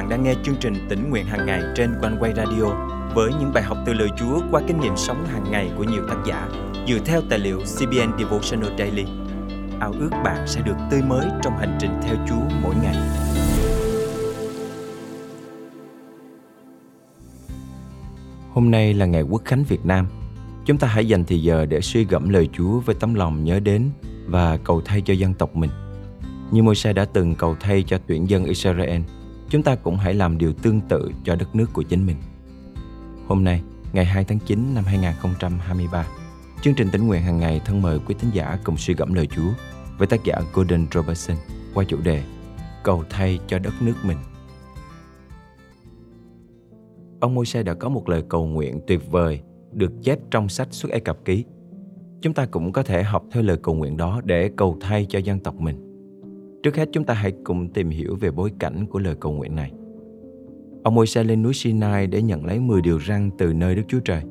bạn đang nghe chương trình tỉnh nguyện hàng ngày trên quanh quay radio với những bài học từ lời Chúa qua kinh nghiệm sống hàng ngày của nhiều tác giả dựa theo tài liệu CBN Devotional Daily. Ao ước bạn sẽ được tươi mới trong hành trình theo Chúa mỗi ngày. Hôm nay là ngày Quốc khánh Việt Nam. Chúng ta hãy dành thời giờ để suy gẫm lời Chúa với tấm lòng nhớ đến và cầu thay cho dân tộc mình. Như Môi-se đã từng cầu thay cho tuyển dân Israel, chúng ta cũng hãy làm điều tương tự cho đất nước của chính mình. Hôm nay, ngày 2 tháng 9 năm 2023, chương trình tỉnh nguyện hàng ngày thân mời quý thính giả cùng suy gẫm lời Chúa với tác giả Gordon Robertson qua chủ đề Cầu thay cho đất nước mình. Ông Môi-se đã có một lời cầu nguyện tuyệt vời được chép trong sách Xuất Ai Cập Ký. Chúng ta cũng có thể học theo lời cầu nguyện đó để cầu thay cho dân tộc mình. Trước hết chúng ta hãy cùng tìm hiểu về bối cảnh của lời cầu nguyện này. Ông Môi-se lên núi Sinai để nhận lấy 10 điều răn từ nơi Đức Chúa Trời.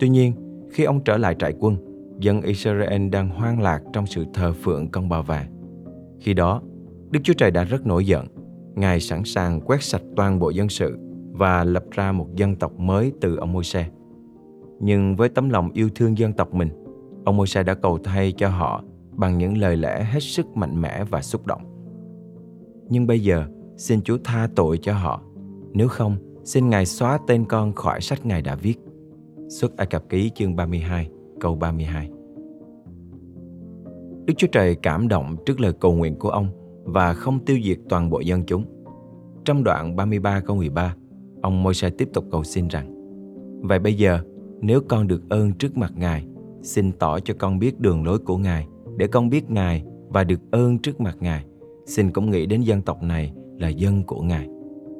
Tuy nhiên, khi ông trở lại trại quân, dân Israel đang hoang lạc trong sự thờ phượng con bò vàng. Khi đó, Đức Chúa Trời đã rất nổi giận. Ngài sẵn sàng quét sạch toàn bộ dân sự và lập ra một dân tộc mới từ ông Môi-se. Nhưng với tấm lòng yêu thương dân tộc mình, ông Môi-se đã cầu thay cho họ bằng những lời lẽ hết sức mạnh mẽ và xúc động. Nhưng bây giờ, xin Chúa tha tội cho họ nếu không, xin Ngài xóa tên con khỏi sách Ngài đã viết. Xuất Ai Cập Ký chương 32, câu 32. Đức Chúa Trời cảm động trước lời cầu nguyện của ông và không tiêu diệt toàn bộ dân chúng. Trong đoạn 33 câu 13, ông Môi-se tiếp tục cầu xin rằng Vậy bây giờ, nếu con được ơn trước mặt Ngài, xin tỏ cho con biết đường lối của Ngài, để con biết Ngài và được ơn trước mặt Ngài. Xin cũng nghĩ đến dân tộc này là dân của Ngài.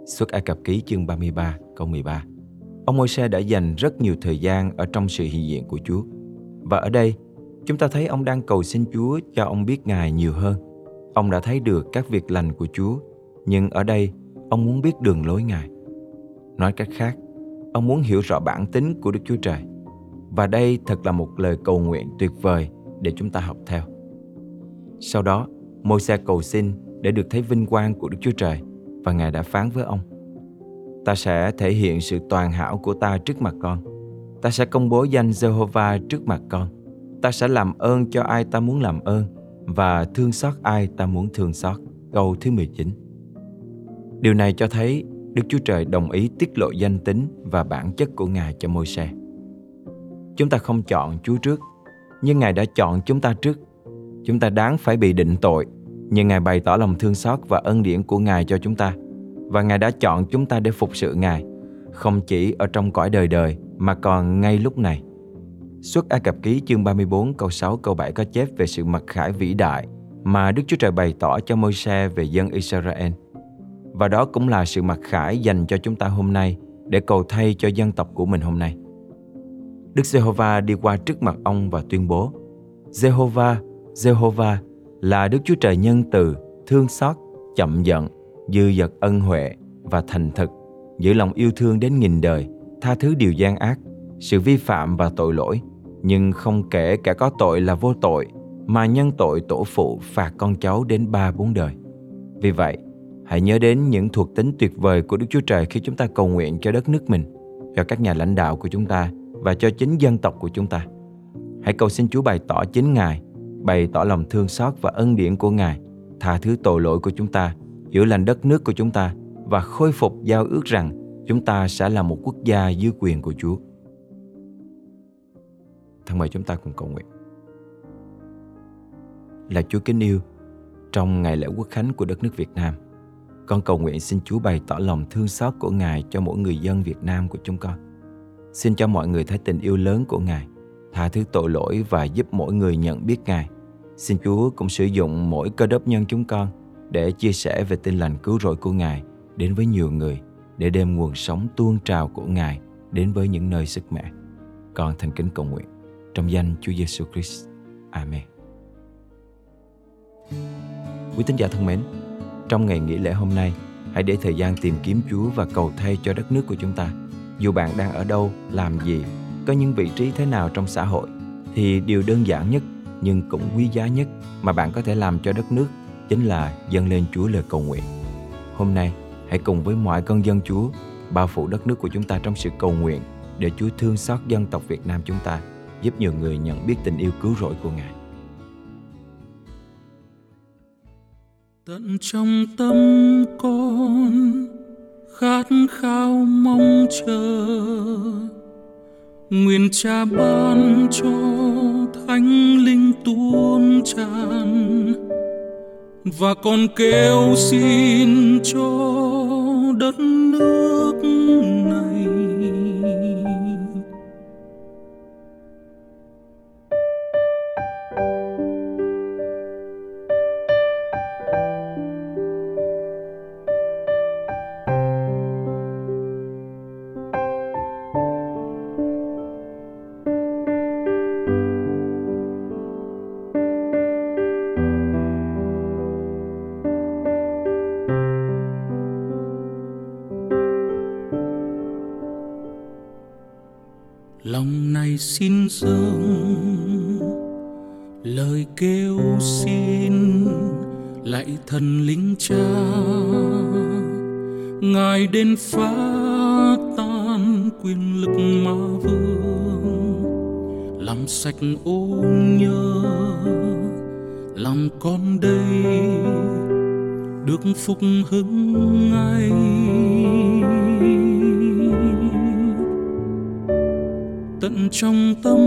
Xuất Ai Cập Ký chương 33 câu 13 Ông Môi-se đã dành rất nhiều thời gian ở trong sự hiện diện của Chúa. Và ở đây, chúng ta thấy ông đang cầu xin Chúa cho ông biết Ngài nhiều hơn. Ông đã thấy được các việc lành của Chúa, nhưng ở đây, ông muốn biết đường lối Ngài. Nói cách khác, ông muốn hiểu rõ bản tính của Đức Chúa Trời. Và đây thật là một lời cầu nguyện tuyệt vời để chúng ta học theo. Sau đó, Môi-se cầu xin để được thấy vinh quang của Đức Chúa Trời – và Ngài đã phán với ông. Ta sẽ thể hiện sự toàn hảo của ta trước mặt con. Ta sẽ công bố danh Jehovah trước mặt con. Ta sẽ làm ơn cho ai ta muốn làm ơn Và thương xót ai ta muốn thương xót. Câu thứ 19 Điều này cho thấy Đức Chúa Trời đồng ý tiết lộ danh tính và bản chất của Ngài cho môi xe. Chúng ta không chọn Chúa trước, nhưng Ngài đã chọn chúng ta trước. Chúng ta đáng phải bị định tội nhưng Ngài bày tỏ lòng thương xót và ân điển của Ngài cho chúng ta. Và Ngài đã chọn chúng ta để phục sự Ngài, không chỉ ở trong cõi đời đời mà còn ngay lúc này. Xuất Ai Cập Ký chương 34 câu 6 câu 7 có chép về sự mặc khải vĩ đại mà Đức Chúa Trời bày tỏ cho Môi-se về dân Israel. Và đó cũng là sự mặc khải dành cho chúng ta hôm nay để cầu thay cho dân tộc của mình hôm nay. Đức Giê-hô-va đi qua trước mặt ông và tuyên bố Giê-hô-va, Giê-hô-va, là Đức Chúa Trời nhân từ, thương xót, chậm giận, dư dật ân huệ và thành thực, giữ lòng yêu thương đến nghìn đời, tha thứ điều gian ác, sự vi phạm và tội lỗi, nhưng không kể cả có tội là vô tội, mà nhân tội tổ phụ phạt con cháu đến ba bốn đời. Vì vậy, hãy nhớ đến những thuộc tính tuyệt vời của Đức Chúa Trời khi chúng ta cầu nguyện cho đất nước mình, cho các nhà lãnh đạo của chúng ta và cho chính dân tộc của chúng ta. Hãy cầu xin Chúa bày tỏ chính Ngài bày tỏ lòng thương xót và ân điển của Ngài, tha thứ tội lỗi của chúng ta, chữa lành đất nước của chúng ta và khôi phục giao ước rằng chúng ta sẽ là một quốc gia dưới quyền của Chúa. Thân mời chúng ta cùng cầu nguyện. Là Chúa kính yêu, trong ngày lễ quốc khánh của đất nước Việt Nam, con cầu nguyện xin Chúa bày tỏ lòng thương xót của Ngài cho mỗi người dân Việt Nam của chúng con. Xin cho mọi người thấy tình yêu lớn của Ngài, tha thứ tội lỗi và giúp mỗi người nhận biết Ngài Xin Chúa cũng sử dụng mỗi cơ đốc nhân chúng con để chia sẻ về tin lành cứu rỗi của Ngài đến với nhiều người, để đem nguồn sống tuôn trào của Ngài đến với những nơi sức mẹ. Con thành kính cầu nguyện trong danh Chúa Giêsu Christ. Amen. Quý tín giả thân mến, trong ngày nghỉ lễ hôm nay, hãy để thời gian tìm kiếm Chúa và cầu thay cho đất nước của chúng ta. Dù bạn đang ở đâu, làm gì, có những vị trí thế nào trong xã hội, thì điều đơn giản nhất nhưng cũng quý giá nhất mà bạn có thể làm cho đất nước chính là dâng lên Chúa lời cầu nguyện. Hôm nay, hãy cùng với mọi con dân Chúa bao phủ đất nước của chúng ta trong sự cầu nguyện để Chúa thương xót dân tộc Việt Nam chúng ta, giúp nhiều người nhận biết tình yêu cứu rỗi của Ngài. Tận trong tâm con khát khao mong chờ. Nguyện cha ban cho thánh linh tuôn tràn và con kêu xin cho đất nước này. Lòng này xin dâng, lời kêu xin, lạy thần linh cha. Ngài đến phá tan quyền lực ma vương, làm sạch ô nhơ. Làm con đây được phục hưng ngay nguyện trong tâm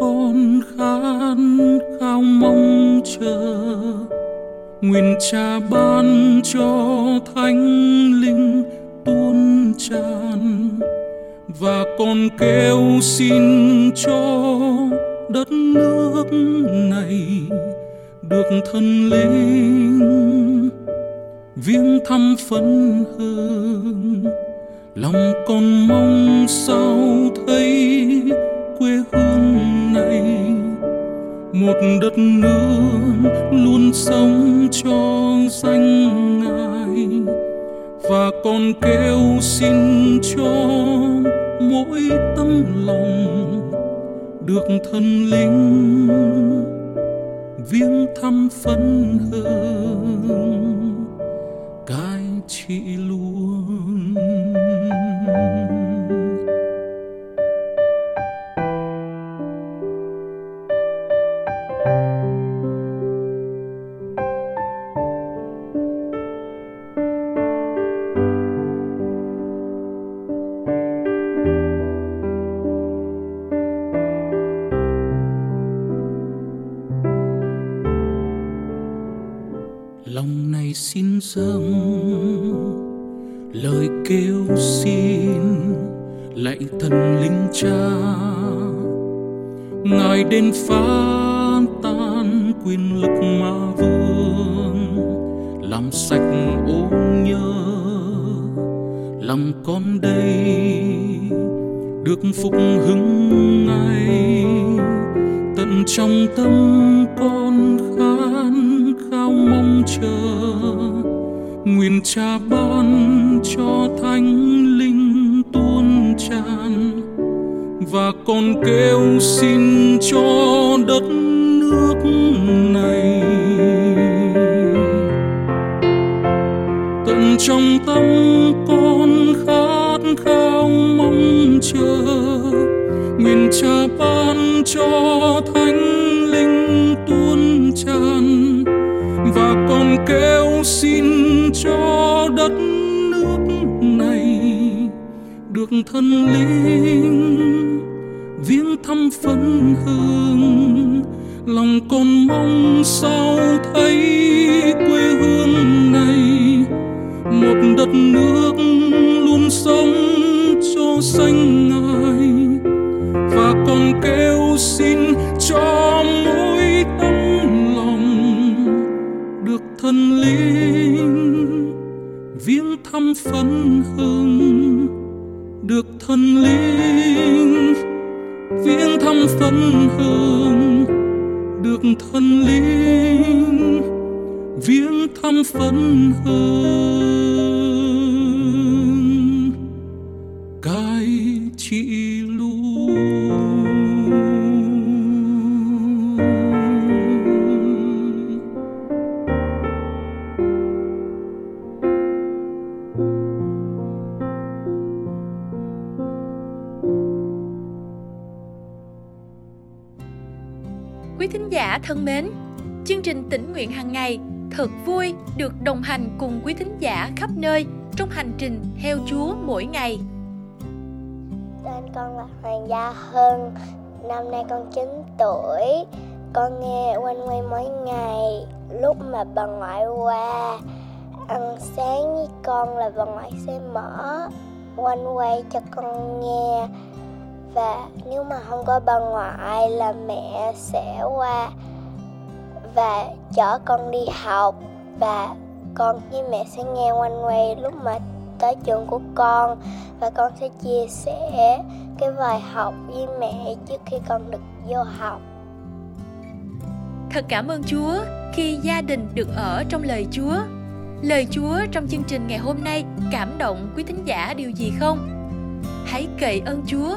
con khát khao mong chờ. Nguyện cha ban cho thánh linh tuôn tràn và con kêu xin cho đất nước này được thần linh. Viếng thăm phấn hương, lòng con mong sao thấy một đất nước luôn sống cho danh ngài. Và con kêu xin cho mỗi tấm lòng được thần linh. Viếng thăm phấn hương, cai trị luôn. Dâng. Lời kêu xin lạy thần linh cha. Ngài đến phá tan quyền lực ma vương, làm sạch ô nhơ. Lòng con đây được phục hưng ngay, tận trong tâm con nguyện cha ban cho thánh linh tuôn tràn, và con kêu xin cho đất nước này. Tận trong tâm con khát khao mong chờ, nguyện cha ban cho thánh linh tuôn tràn, và con kêu xin cho đất nước này được thần linh viếng thăm phấn hương. Lòng con mong sao thấy quê hương thần linh viếng thăm phấn hương thính giả thân mến, chương trình tỉnh nguyện hàng ngày thật vui được đồng hành cùng quý thính giả khắp nơi trong hành trình theo Chúa mỗi ngày. Tên con là Hoàng Gia Hân, năm nay con 9 tuổi. Con nghe quanh quay mỗi ngày lúc mà bà ngoại qua ăn sáng với con là bà ngoại sẽ mở quanh quay cho con nghe và nếu mà không có bà ngoại là mẹ sẽ qua và chở con đi học và con với mẹ sẽ nghe quanh quay lúc mà tới trường của con và con sẽ chia sẻ cái bài học với mẹ trước khi con được vô học Thật cảm ơn Chúa khi gia đình được ở trong lời Chúa. Lời Chúa trong chương trình ngày hôm nay cảm động quý thính giả điều gì không? Hãy cậy ơn Chúa